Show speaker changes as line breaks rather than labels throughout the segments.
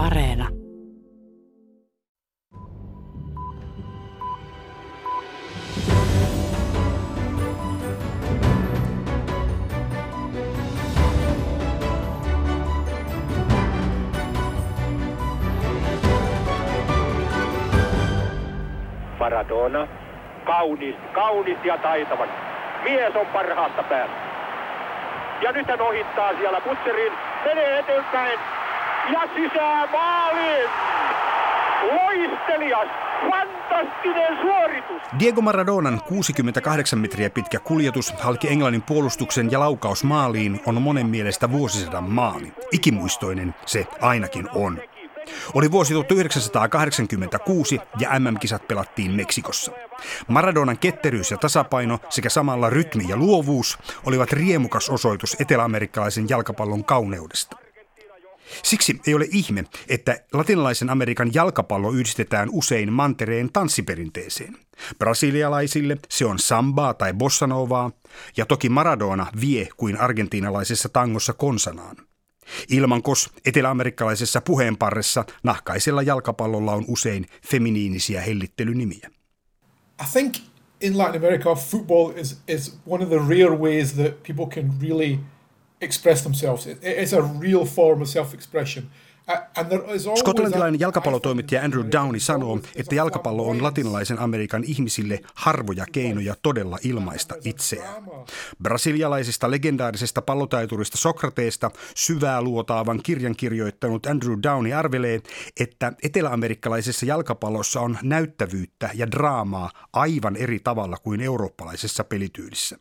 Areena.
Maradona. Kaunis, kaunis ja taitava. Mies on parhaasta päästä. Ja nyt hän ohittaa siellä Butcherin, menee eteenpäin ja sisään maaliin. Loistelias, fantastinen suoritus.
Diego Maradonan 68 metriä pitkä kuljetus halki Englannin puolustuksen ja laukaus maaliin on monen mielestä vuosisadan maali. Ikimuistoinen se ainakin on. Oli vuosi 1986 ja MM-kisat pelattiin Meksikossa. Maradonan ketteryys ja tasapaino sekä samalla rytmi ja luovuus olivat riemukas osoitus eteläamerikkalaisen jalkapallon kauneudesta. Siksi ei ole ihme, että latinalaisen Amerikan jalkapallo yhdistetään usein mantereen tanssiperinteeseen. Brasilialaisille se on sambaa tai bossanovaa, ja toki Maradona vie kuin argentiinalaisessa tangossa konsanaan. Ilmankos eteläamerikkalaisessa puheenparressa nahkaisella jalkapallolla on usein feminiinisiä hellittelynimiä.
I think in Latin America football is, is one of the rare ways that people can really express themselves. It, it's a real form of self-expression.
Skotlantilainen jalkapallotoimittaja Andrew Downey sanoo, että jalkapallo on latinalaisen Amerikan ihmisille harvoja keinoja todella ilmaista itseään. Brasilialaisesta legendaarisesta pallotaiturista Sokrateesta syvää luotaavan kirjan kirjoittanut Andrew Downey arvelee, että eteläamerikkalaisessa jalkapallossa on näyttävyyttä ja draamaa aivan eri tavalla kuin eurooppalaisessa pelityylissä.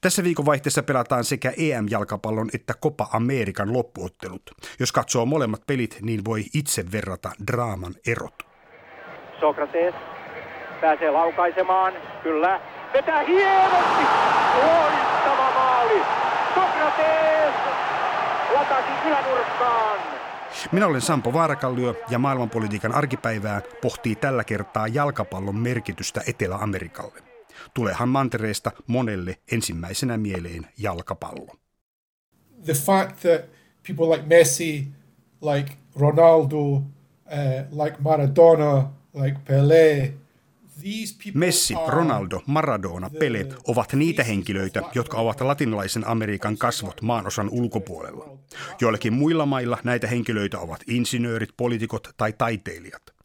Tässä viikonvaihteessa pelataan sekä EM-jalkapallon että Copa Amerikan loppuottelut. Jos katsoo molemmat pelit, niin voi itse verrata draaman erot.
Sokrates pääsee laukaisemaan, kyllä. Vetää hienosti! Loistava maali! Sokrates latasi ylänurkkaan!
Minä olen Sampo Vaarakallio ja maailmanpolitiikan arkipäivää pohtii tällä kertaa jalkapallon merkitystä Etelä-Amerikalle. Tuleehan mantereesta monelle ensimmäisenä mieleen jalkapallo.
The fact that people like Messi, like Ronaldo, uh, like Maradona, like Pelé,
Messi, Ronaldo, Maradona, Pele ovat niitä henkilöitä, jotka ovat latinalaisen Amerikan kasvot maanosan ulkopuolella. Joillakin muilla mailla näitä henkilöitä ovat insinöörit, poliitikot tai taiteilijat.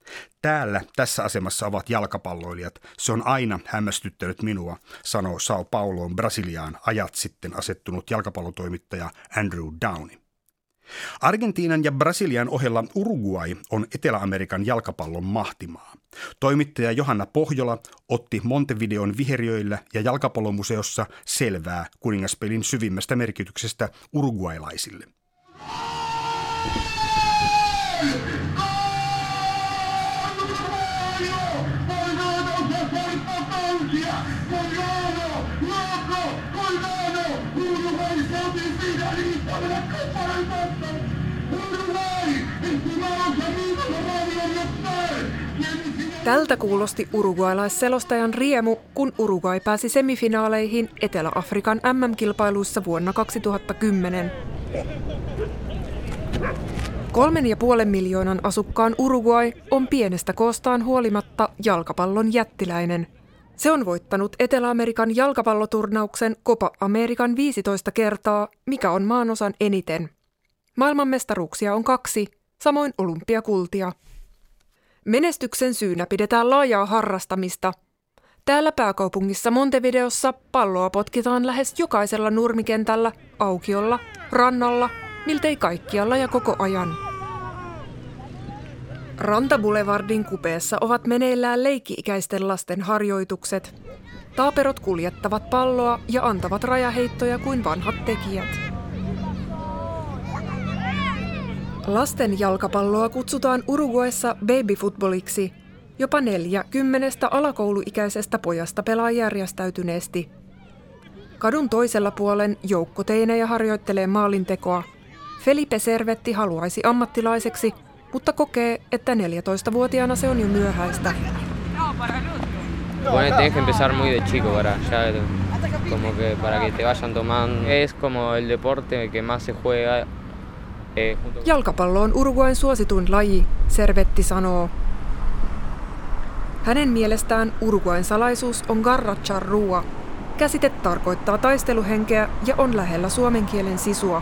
Täällä tässä asemassa ovat jalkapalloilijat. Se on aina hämmästyttänyt minua, sanoo Sao Pauloon Brasiliaan ajat sitten asettunut jalkapallotoimittaja Andrew Downey. Argentiinan ja Brasilian ohella Uruguay on Etelä-Amerikan jalkapallon mahtimaa. Toimittaja Johanna Pohjola otti Montevideon viheriöillä ja jalkapallomuseossa selvää kuningaspelin syvimmästä merkityksestä uruguaylaisille.
Tältä kuulosti uruguailais-selostajan riemu, kun Uruguay pääsi semifinaaleihin Etelä-Afrikan MM-kilpailuissa vuonna 2010. Kolmen ja puolen miljoonan asukkaan Uruguay on pienestä koostaan huolimatta jalkapallon jättiläinen. Se on voittanut Etelä-Amerikan jalkapalloturnauksen Copa Amerikan 15 kertaa, mikä on maanosan eniten. Maailmanmestaruuksia on kaksi, samoin olympiakultia. Menestyksen syynä pidetään laajaa harrastamista. Täällä pääkaupungissa Montevideossa palloa potkitaan lähes jokaisella nurmikentällä, aukiolla, rannalla, miltei kaikkialla ja koko ajan. Rantaboulevardin kupeessa ovat meneillään leikki-ikäisten lasten harjoitukset. Taaperot kuljettavat palloa ja antavat rajaheittoja kuin vanhat tekijät. Lasten jalkapalloa kutsutaan Uruguayssa babyfootballiksi. Jopa neljä kymmenestä alakouluikäisestä pojasta pelaa järjestäytyneesti. Kadun toisella puolen joukko teinejä harjoittelee maalintekoa. Felipe Servetti haluaisi ammattilaiseksi, mutta kokee, että 14-vuotiaana se on jo myöhäistä.
Bueno, tienes que empezar muy de chico para ya como que para que te vayan tomando. Es como el deporte que más se juega
Jalkapallo on Uruguain suosituin laji, Servetti sanoo. Hänen mielestään Uruguain salaisuus on garra charrua. Käsite tarkoittaa taisteluhenkeä ja on lähellä suomen kielen sisua.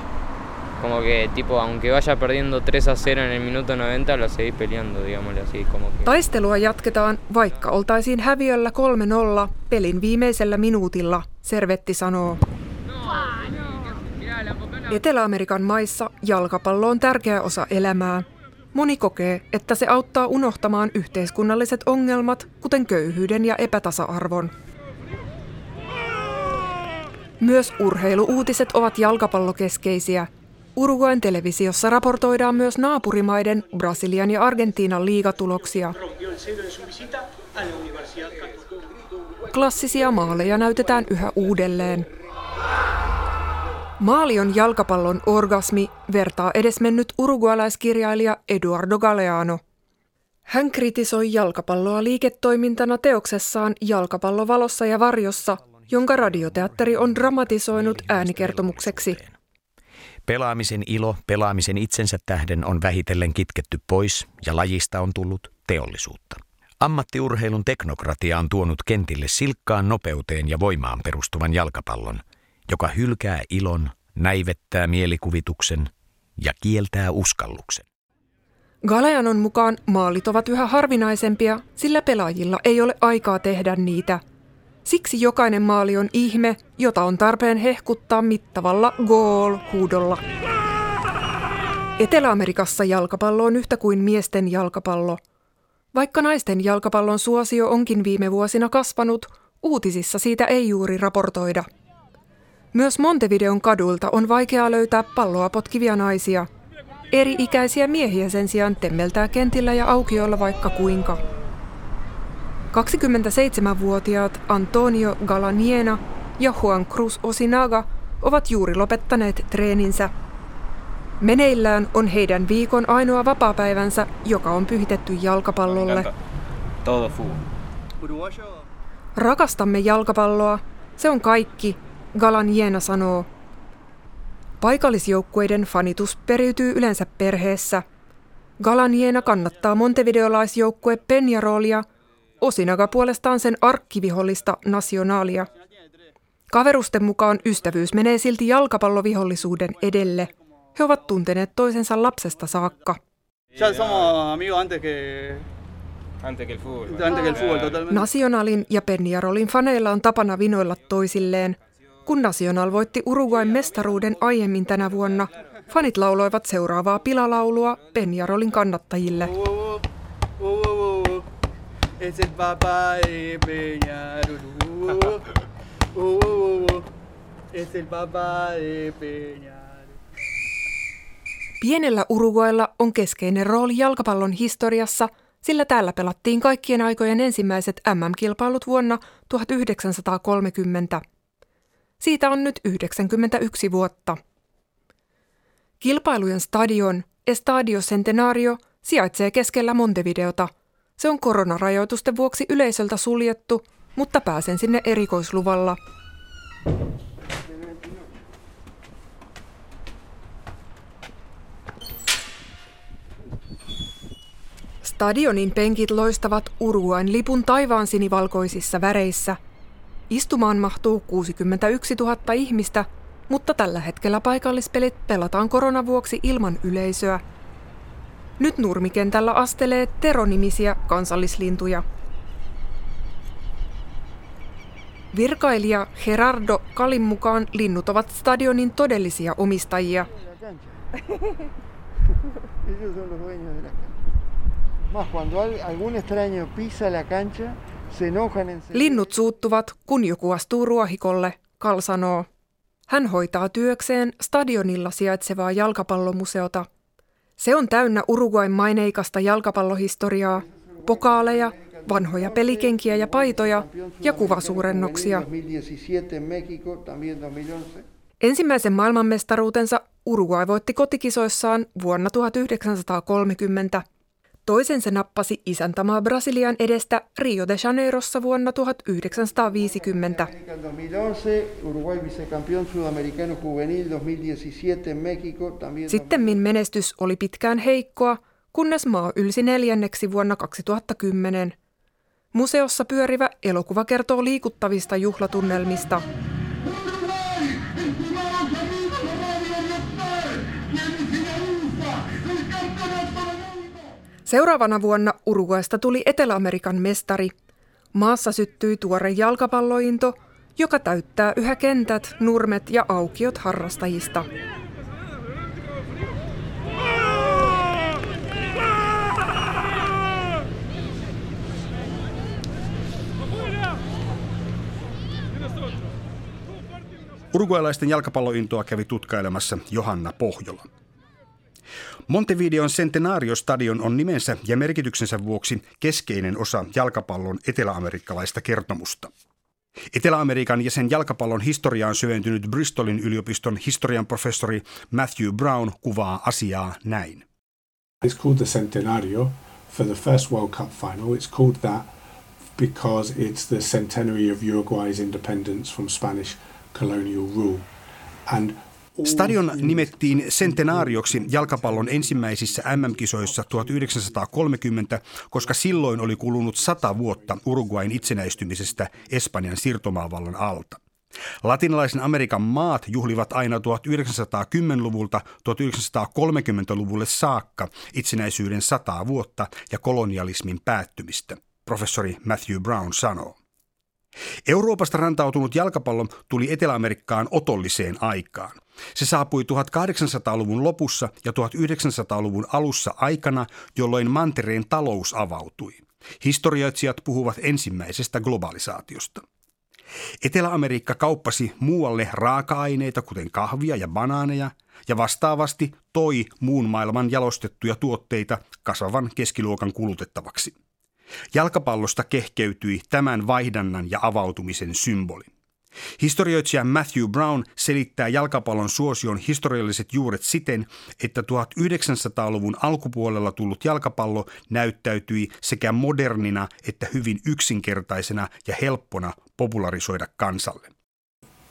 como que tipo, aunque vaya perdiendo 3 a 0 en el minuto 90, lo seguís peleando, digámosle así, como que...
Taistelua jatketaan, vaikka oltaisiin häviöllä 3-0 pelin viimeisellä minuutilla, Servetti sanoo. Etelä-Amerikan maissa jalkapallo on tärkeä osa elämää. Moni kokee, että se auttaa unohtamaan yhteiskunnalliset ongelmat, kuten köyhyyden ja epätasa-arvon. Myös urheiluuutiset ovat jalkapallokeskeisiä. Uruguain televisiossa raportoidaan myös naapurimaiden Brasilian ja Argentiinan liigatuloksia. Klassisia maaleja näytetään yhä uudelleen. Maali on jalkapallon orgasmi, vertaa edesmennyt urugualaiskirjailija Eduardo Galeano. Hän kritisoi jalkapalloa liiketoimintana teoksessaan Jalkapallo valossa ja varjossa, jonka radioteatteri on dramatisoinut äänikertomukseksi.
Pelaamisen ilo, pelaamisen itsensä tähden on vähitellen kitketty pois ja lajista on tullut teollisuutta. Ammattiurheilun teknokratia on tuonut kentille silkkaan nopeuteen ja voimaan perustuvan jalkapallon, joka hylkää ilon, näivettää mielikuvituksen ja kieltää uskalluksen.
Galeanon mukaan maalit ovat yhä harvinaisempia, sillä pelaajilla ei ole aikaa tehdä niitä. Siksi jokainen maali on ihme, jota on tarpeen hehkuttaa mittavalla goal-huudolla. Etelä-Amerikassa jalkapallo on yhtä kuin miesten jalkapallo. Vaikka naisten jalkapallon suosio onkin viime vuosina kasvanut, uutisissa siitä ei juuri raportoida. Myös Montevideon kadulta on vaikeaa löytää palloa potkivia naisia. Eri-ikäisiä miehiä sen sijaan temmeltää kentillä ja aukioilla vaikka kuinka. 27-vuotiaat Antonio Galaniena ja Juan Cruz Osinaga ovat juuri lopettaneet treeninsä. Meneillään on heidän viikon ainoa vapaapäivänsä, joka on pyhitetty jalkapallolle. Rakastamme jalkapalloa, se on kaikki, Galaniena sanoo. Paikallisjoukkueiden fanitus periytyy yleensä perheessä. Galaniena kannattaa montevideolaisjoukkue Penjarolia – Osinaga puolestaan sen arkkivihollista nationaalia. Kaverusten mukaan ystävyys menee silti jalkapallovihollisuuden edelle. He ovat tunteneet toisensa lapsesta saakka. Nationalin ja Penjarolin faneilla on tapana vinoilla toisilleen. Kun National voitti Uruguain mestaruuden aiemmin tänä vuonna, fanit lauloivat seuraavaa pilalaulua Penjarolin kannattajille. Pienellä Uruguaylla on keskeinen rooli jalkapallon historiassa, sillä täällä pelattiin kaikkien aikojen ensimmäiset MM-kilpailut vuonna 1930. Siitä on nyt 91 vuotta. Kilpailujen stadion, Estadio Centenario, sijaitsee keskellä Montevideota – se on koronarajoitusten vuoksi yleisöltä suljettu, mutta pääsen sinne erikoisluvalla. Stadionin penkit loistavat Uruguain lipun taivaan sinivalkoisissa väreissä. Istumaan mahtuu 61 000 ihmistä, mutta tällä hetkellä paikallispelit pelataan koronavuoksi ilman yleisöä – nyt nurmikentällä astelee teronimisiä kansallislintuja. Virkailija Gerardo Kalin mukaan linnut ovat stadionin todellisia omistajia. Linnut suuttuvat, kun joku astuu ruohikolle, Kal sanoo. Hän hoitaa työkseen stadionilla sijaitsevaa jalkapallomuseota – se on täynnä Uruguain maineikasta jalkapallohistoriaa, pokaaleja, vanhoja pelikenkiä ja paitoja ja kuvasuurennoksia. Ensimmäisen maailmanmestaruutensa Uruguay voitti kotikisoissaan vuonna 1930. Toisen se nappasi isäntämaa Brasilian edestä Rio de Janeirossa vuonna 1950. Sittemmin menestys oli pitkään heikkoa, kunnes maa ylsi neljänneksi vuonna 2010. Museossa pyörivä elokuva kertoo liikuttavista juhlatunnelmista. Seuraavana vuonna Uruguaysta tuli Etelä-Amerikan mestari. Maassa syttyi tuore jalkapallointo, joka täyttää yhä kentät, nurmet ja aukiot harrastajista.
Uruguaylaisten jalkapallointoa kävi tutkailemassa Johanna Pohjola. Montevideon Centenario-stadion on nimensä ja merkityksensä vuoksi keskeinen osa jalkapallon eteläamerikkalaista kertomusta. Etelä-Amerikan ja sen jalkapallon historiaan syventynyt Bristolin yliopiston historian professori Matthew Brown kuvaa asiaa näin.
It's called the Centenario for the first World Cup final. It's called that because it's the centenary of Uruguay's independence from Spanish colonial rule. And
Stadion nimettiin centenaarioksi jalkapallon ensimmäisissä MM-kisoissa 1930, koska silloin oli kulunut sata vuotta Uruguain itsenäistymisestä Espanjan siirtomaavallan alta. Latinalaisen Amerikan maat juhlivat aina 1910-luvulta 1930-luvulle saakka itsenäisyyden sataa vuotta ja kolonialismin päättymistä, professori Matthew Brown sanoo. Euroopasta rantautunut jalkapallo tuli Etelä-Amerikkaan otolliseen aikaan. Se saapui 1800-luvun lopussa ja 1900-luvun alussa aikana, jolloin mantereen talous avautui. Historioitsijat puhuvat ensimmäisestä globalisaatiosta. Etelä-Amerikka kauppasi muualle raaka-aineita, kuten kahvia ja banaaneja, ja vastaavasti toi muun maailman jalostettuja tuotteita kasvavan keskiluokan kulutettavaksi. Jalkapallosta kehkeytyi tämän vaihdannan ja avautumisen symboli. Historioitsija Matthew Brown selittää jalkapallon suosion historialliset juuret siten, että 1900-luvun alkupuolella tullut jalkapallo näyttäytyi sekä modernina että hyvin yksinkertaisena ja helppona popularisoida kansalle.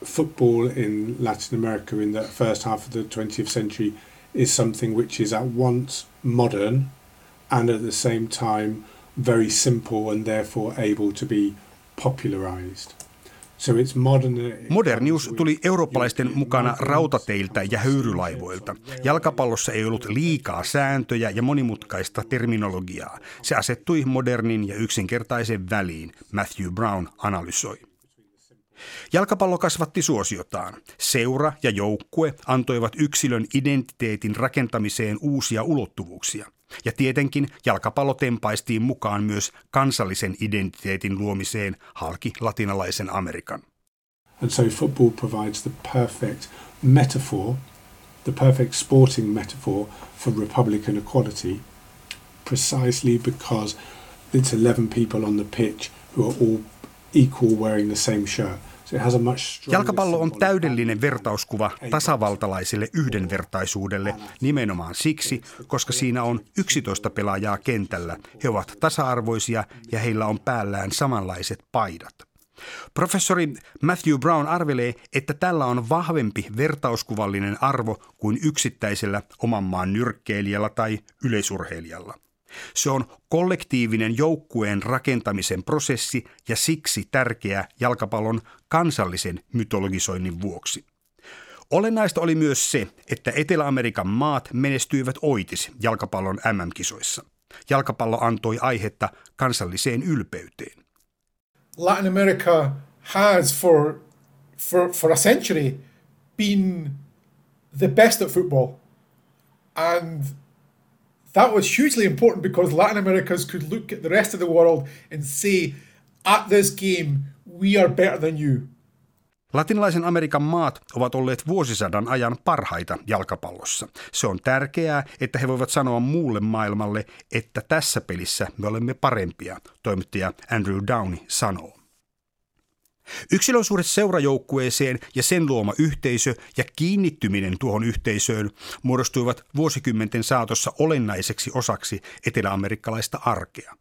Football in Latin America in the first half of the 20th century is something which is at once modern and at the same time – very simple and therefore able to be popularized. Modern...
Modernius tuli eurooppalaisten mukana rautateiltä ja höyrylaivoilta. Jalkapallossa ei ollut liikaa sääntöjä ja monimutkaista terminologiaa. Se asettui modernin ja yksinkertaisen väliin, Matthew Brown analysoi. Jalkapallo kasvatti suosiotaan. Seura ja joukkue antoivat yksilön identiteetin rakentamiseen uusia ulottuvuuksia – ja tietenkin jalkapallo tempaistiin mukaan myös kansallisen identiteetin luomiseen halki latinalaisen Amerikan.
And so football provides the perfect metaphor, the perfect sporting metaphor for Republican equality, precisely because it's 11 people on the pitch who are all equal wearing the same shirt.
Jalkapallo on täydellinen vertauskuva tasavaltalaiselle yhdenvertaisuudelle nimenomaan siksi, koska siinä on 11 pelaajaa kentällä. He ovat tasa-arvoisia ja heillä on päällään samanlaiset paidat. Professori Matthew Brown arvelee, että tällä on vahvempi vertauskuvallinen arvo kuin yksittäisellä oman maan nyrkkeilijällä tai yleisurheilijalla. Se on kollektiivinen joukkueen rakentamisen prosessi ja siksi tärkeä jalkapallon kansallisen mytologisoinnin vuoksi. Olennaista oli myös se, että Etelä-Amerikan maat menestyivät oitis jalkapallon MM-kisoissa. Jalkapallo antoi aihetta kansalliseen ylpeyteen.
Latin America has for, for, for a century been the best at football. And that was hugely important because Latin Americans could look at the rest of the world and say, at this game, we are better than you.
Latinalaisen Amerikan maat ovat olleet vuosisadan ajan parhaita jalkapallossa. Se on tärkeää, että he voivat sanoa muulle maailmalle, että tässä pelissä me olemme parempia, toimittaja Andrew Downey sanoo. Yksilön suhde seurajoukkueeseen ja sen luoma yhteisö ja kiinnittyminen tuohon yhteisöön muodostuivat vuosikymmenten saatossa olennaiseksi osaksi eteläamerikkalaista arkea.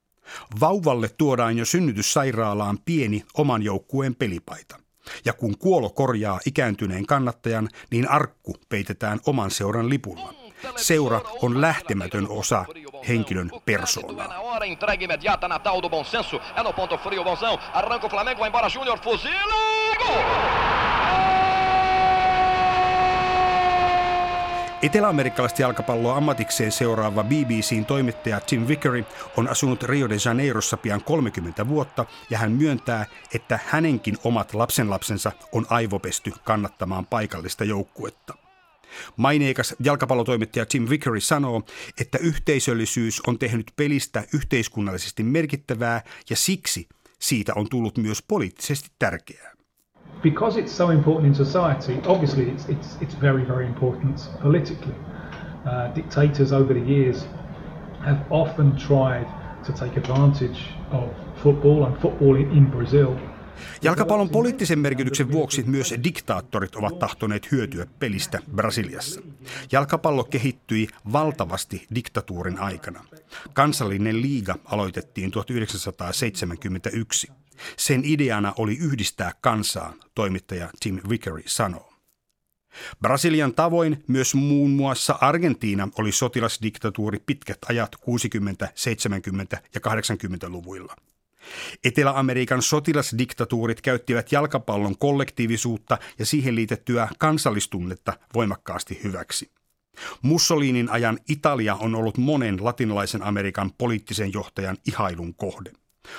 Vauvalle tuodaan jo synnytyssairaalaan pieni oman joukkueen pelipaita. Ja kun kuolo korjaa ikääntyneen kannattajan, niin arkku peitetään oman seuran lipulla. Seura on lähtemätön osa henkilön persoonaa. Etelä-amerikkalaista jalkapalloa ammatikseen seuraava BBCn toimittaja Tim Vickery on asunut Rio de Janeirossa pian 30 vuotta ja hän myöntää, että hänenkin omat lapsenlapsensa on aivopesty kannattamaan paikallista joukkuetta. Maineikas jalkapallotoimittaja Tim Vickery sanoo, että yhteisöllisyys on tehnyt pelistä yhteiskunnallisesti merkittävää ja siksi siitä on tullut myös poliittisesti tärkeää.
Because it's so important in society, obviously it's, it's, it's very, very important politically. Uh, dictators over the years have often tried to take advantage of football and football in Brazil –
Jalkapallon poliittisen merkityksen vuoksi myös diktaattorit ovat tahtoneet hyötyä pelistä Brasiliassa. Jalkapallo kehittyi valtavasti diktatuurin aikana. Kansallinen liiga aloitettiin 1971. Sen ideana oli yhdistää kansaa, toimittaja Tim Vickery sanoo. Brasilian tavoin myös muun muassa Argentiina oli sotilasdiktatuuri pitkät ajat 60-, 70- ja 80-luvuilla. Etelä-Amerikan sotilasdiktatuurit käyttivät jalkapallon kollektiivisuutta ja siihen liitettyä kansallistunnetta voimakkaasti hyväksi. Mussolinin ajan Italia on ollut monen latinalaisen Amerikan poliittisen johtajan ihailun kohde.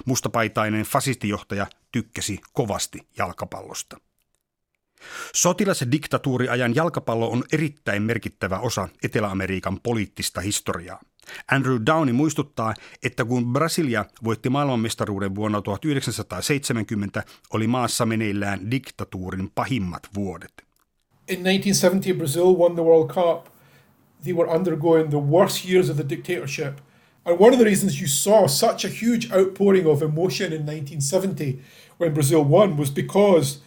Mustapaitainen fasistijohtaja tykkäsi kovasti jalkapallosta. Sotilasdiktatuuriajan jalkapallo on erittäin merkittävä osa Etelä-Amerikan poliittista historiaa. Andrew Downey muistuttaa, että kun Brasilia voitti maailmanmestaruuden vuonna 1970, oli maassa meneillään diktatuurin pahimmat vuodet.
In 1970 Brazil won the World Cup. They were undergoing the worst years of the dictatorship. And one of the reasons you saw such a huge outpouring of emotion in 1970 when Brazil won was because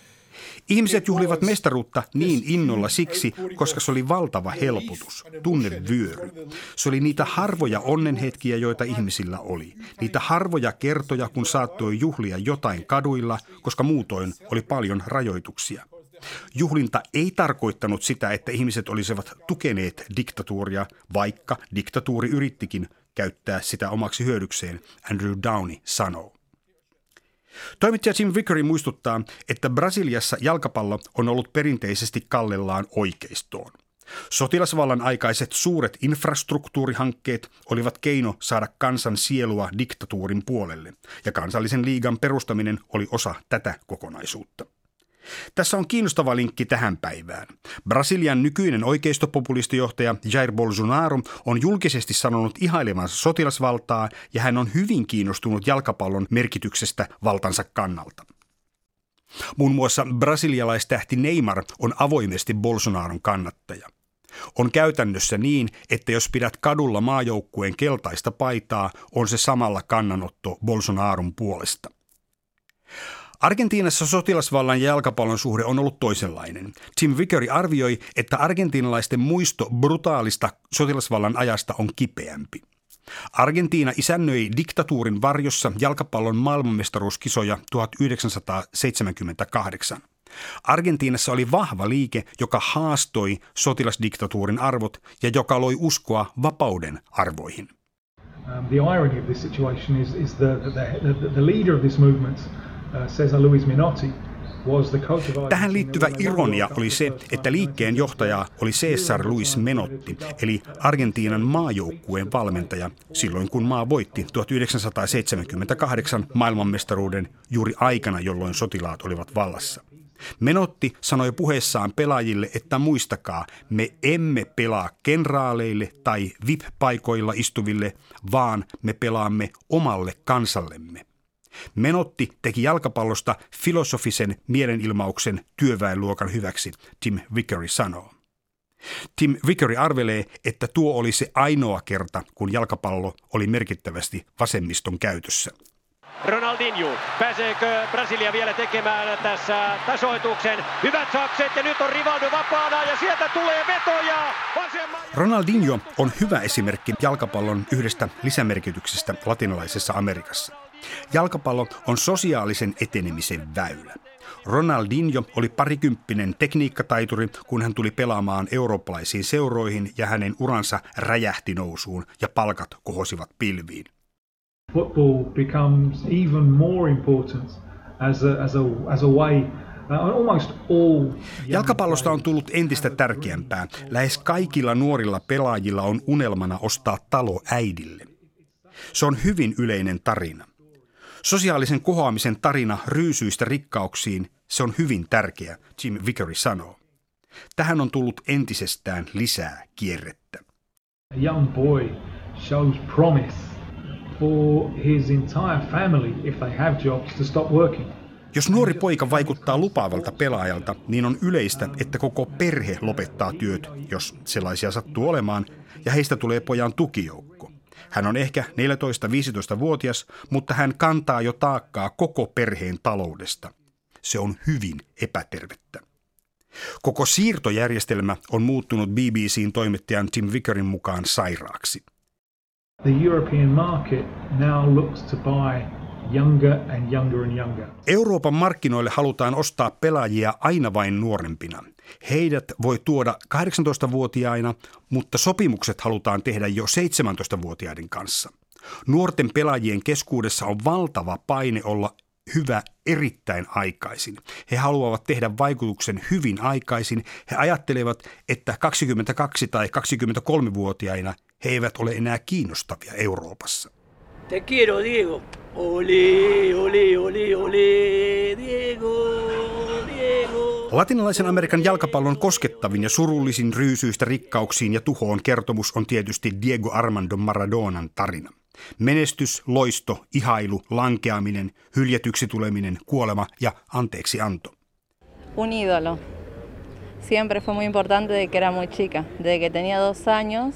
Ihmiset juhlivat mestaruutta niin innolla siksi, koska se oli valtava helpotus, tunnevyöry. Se oli niitä harvoja onnenhetkiä, joita ihmisillä oli. Niitä harvoja kertoja, kun saattoi juhlia jotain kaduilla, koska muutoin oli paljon rajoituksia. Juhlinta ei tarkoittanut sitä, että ihmiset olisivat tukeneet diktatuuria, vaikka diktatuuri yrittikin käyttää sitä omaksi hyödykseen, Andrew Downey sanoo. Toimittaja Jim Vickery muistuttaa, että Brasiliassa jalkapallo on ollut perinteisesti kallellaan oikeistoon. Sotilasvallan aikaiset suuret infrastruktuurihankkeet olivat keino saada kansan sielua diktatuurin puolelle, ja kansallisen liigan perustaminen oli osa tätä kokonaisuutta. Tässä on kiinnostava linkki tähän päivään. Brasilian nykyinen oikeistopopulistijohtaja Jair Bolsonaro on julkisesti sanonut ihailevansa sotilasvaltaa ja hän on hyvin kiinnostunut jalkapallon merkityksestä valtansa kannalta. Muun muassa brasilialaistähti Neymar on avoimesti Bolsonaron kannattaja. On käytännössä niin, että jos pidät kadulla maajoukkueen keltaista paitaa, on se samalla kannanotto Bolsonaron puolesta. Argentiinassa sotilasvallan ja jalkapallon suhde on ollut toisenlainen. Tim Vickery arvioi, että argentiinalaisten muisto brutaalista sotilasvallan ajasta on kipeämpi. Argentiina isännöi diktatuurin varjossa jalkapallon maailmanmestaruuskisoja 1978. Argentiinassa oli vahva liike, joka haastoi sotilasdiktatuurin arvot ja joka loi uskoa vapauden arvoihin.
Um, the irony of this situation is, is the, the, the, the leader of this movement Minotti
Tähän liittyvä ironia oli se, että liikkeen johtaja oli Cesar Luis Menotti, eli Argentiinan maajoukkueen valmentaja, silloin kun maa voitti 1978 maailmanmestaruuden juuri aikana, jolloin sotilaat olivat vallassa. Menotti sanoi puheessaan pelaajille, että muistakaa, me emme pelaa kenraaleille tai VIP-paikoilla istuville, vaan me pelaamme omalle kansallemme. Menotti teki jalkapallosta filosofisen mielenilmauksen työväenluokan hyväksi, Tim Vickery sanoo. Tim Vickery arvelee, että tuo oli se ainoa kerta, kun jalkapallo oli merkittävästi vasemmiston käytössä.
Ronaldinho. Pääseekö Brasilia vielä tekemään tässä tasoituksen? Hyvät sakset ja nyt on Rivaldo vapaana ja sieltä tulee vetoja.
Ronaldinho on hyvä esimerkki jalkapallon yhdestä lisämerkityksestä latinalaisessa Amerikassa. Jalkapallo on sosiaalisen etenemisen väylä. Ronaldinho oli parikymppinen tekniikkataituri, kun hän tuli pelaamaan eurooppalaisiin seuroihin ja hänen uransa räjähti nousuun ja palkat kohosivat pilviin.
Football becomes even more important as a, as a, as a way uh,
Jalkapallosta on tullut entistä tärkeämpää. Lähes kaikilla nuorilla pelaajilla on unelmana ostaa talo äidille. Se on hyvin yleinen tarina. Sosiaalisen kohoamisen tarina ryysyistä rikkauksiin, se on hyvin tärkeä, Jim Vickery sanoo. Tähän on tullut entisestään lisää kierrettä.
A young boy shows promise for his entire family if they have jobs to stop working.
Jos nuori poika vaikuttaa lupaavalta pelaajalta, niin on yleistä, että koko perhe lopettaa työt, jos sellaisia sattuu olemaan, ja heistä tulee pojan tukijoukko. Hän on ehkä 14-15-vuotias, mutta hän kantaa jo taakkaa koko perheen taloudesta. Se on hyvin epätervettä. Koko siirtojärjestelmä on muuttunut BBCn toimittajan Tim Vickerin mukaan sairaaksi.
The European market now looks to buy younger and younger and younger.
Euroopan markkinoille halutaan ostaa pelaajia aina vain nuorempina. Heidät voi tuoda 18-vuotiaina, mutta sopimukset halutaan tehdä jo 17-vuotiaiden kanssa. Nuorten pelaajien keskuudessa on valtava paine olla hyvä erittäin aikaisin. He haluavat tehdä vaikutuksen hyvin aikaisin. He ajattelevat, että 22- tai 23-vuotiaina he eivät ole enää kiinnostavia Euroopassa.
Te quiero, Diego. Oli, oli, oli, oli, Diego.
Latinalaisen Amerikan jalkapallon koskettavin ja surullisin ryysyistä rikkauksiin ja tuhoon kertomus on tietysti Diego Armando Maradonan tarina. Menestys, loisto, ihailu, lankeaminen, hyljetyksi tuleminen, kuolema ja anteeksi anto.
Un ídolo. Siempre fue muy importante de que era muy chica. Desde que tenía dos años,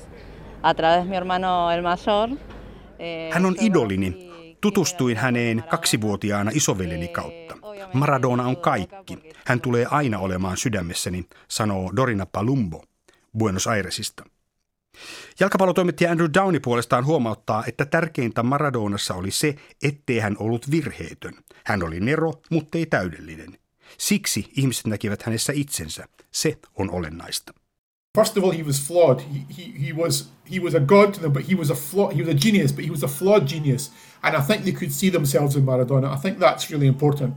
a través de mi hermano el mayor.
Eh, Hän on idolini. Tutustuin häneen kaksivuotiaana isoveljeni kautta. Maradona on kaikki. Hän tulee aina olemaan sydämessäni, sanoo Dorina Palumbo Buenos Airesista. Jalkapallotoimittaja Andrew Downey puolestaan huomauttaa, että tärkeintä Maradonassa oli se, ettei hän ollut virheetön. Hän oli nero, mutta ei täydellinen. Siksi ihmiset näkivät hänessä itsensä. Se on olennaista.
First of all, he was flawed. He, he, he was he was a god to them, but he was a flaw, he was a genius, but he was a flawed genius. And I think they could see themselves in Maradona. I think that's really important.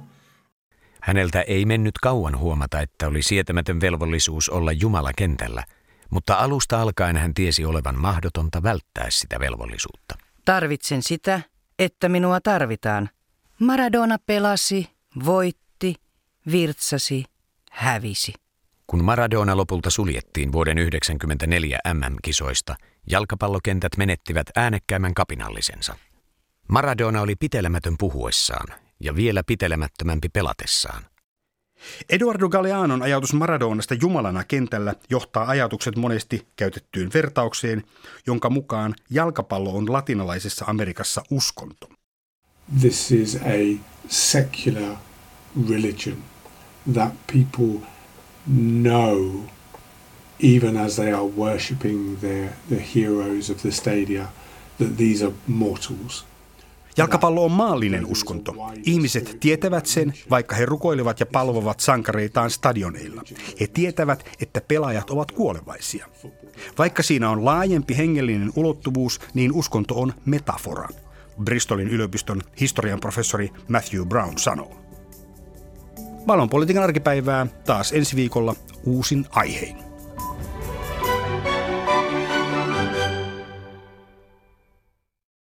Häneltä ei mennyt kauan huomata, että oli sietämätön velvollisuus olla Jumala kentällä – mutta alusta alkaen hän tiesi olevan mahdotonta välttää sitä velvollisuutta.
Tarvitsen sitä, että minua tarvitaan. Maradona pelasi, voitti, virtsasi, hävisi.
Kun Maradona lopulta suljettiin vuoden 1994 MM-kisoista, jalkapallokentät menettivät äänekkäämmän kapinallisensa. Maradona oli pitelemätön puhuessaan ja vielä pitelemättömämpi pelatessaan –
Eduardo Galeanon ajatus Maradonasta jumalana kentällä johtaa ajatukset monesti käytettyyn vertaukseen, jonka mukaan jalkapallo on latinalaisessa Amerikassa uskonto.
This is a secular religion that people know even as they are worshipping the, the heroes of the stadia that these are mortals –
Jalkapallo on maallinen uskonto. Ihmiset tietävät sen, vaikka he rukoilevat ja palvovat sankareitaan stadioneilla. He tietävät, että pelaajat ovat kuolevaisia. Vaikka siinä on laajempi hengellinen ulottuvuus, niin uskonto on metafora. Bristolin yliopiston historian professori Matthew Brown sanoo. Maailmanpolitiikan arkipäivää taas ensi viikolla uusin aihein.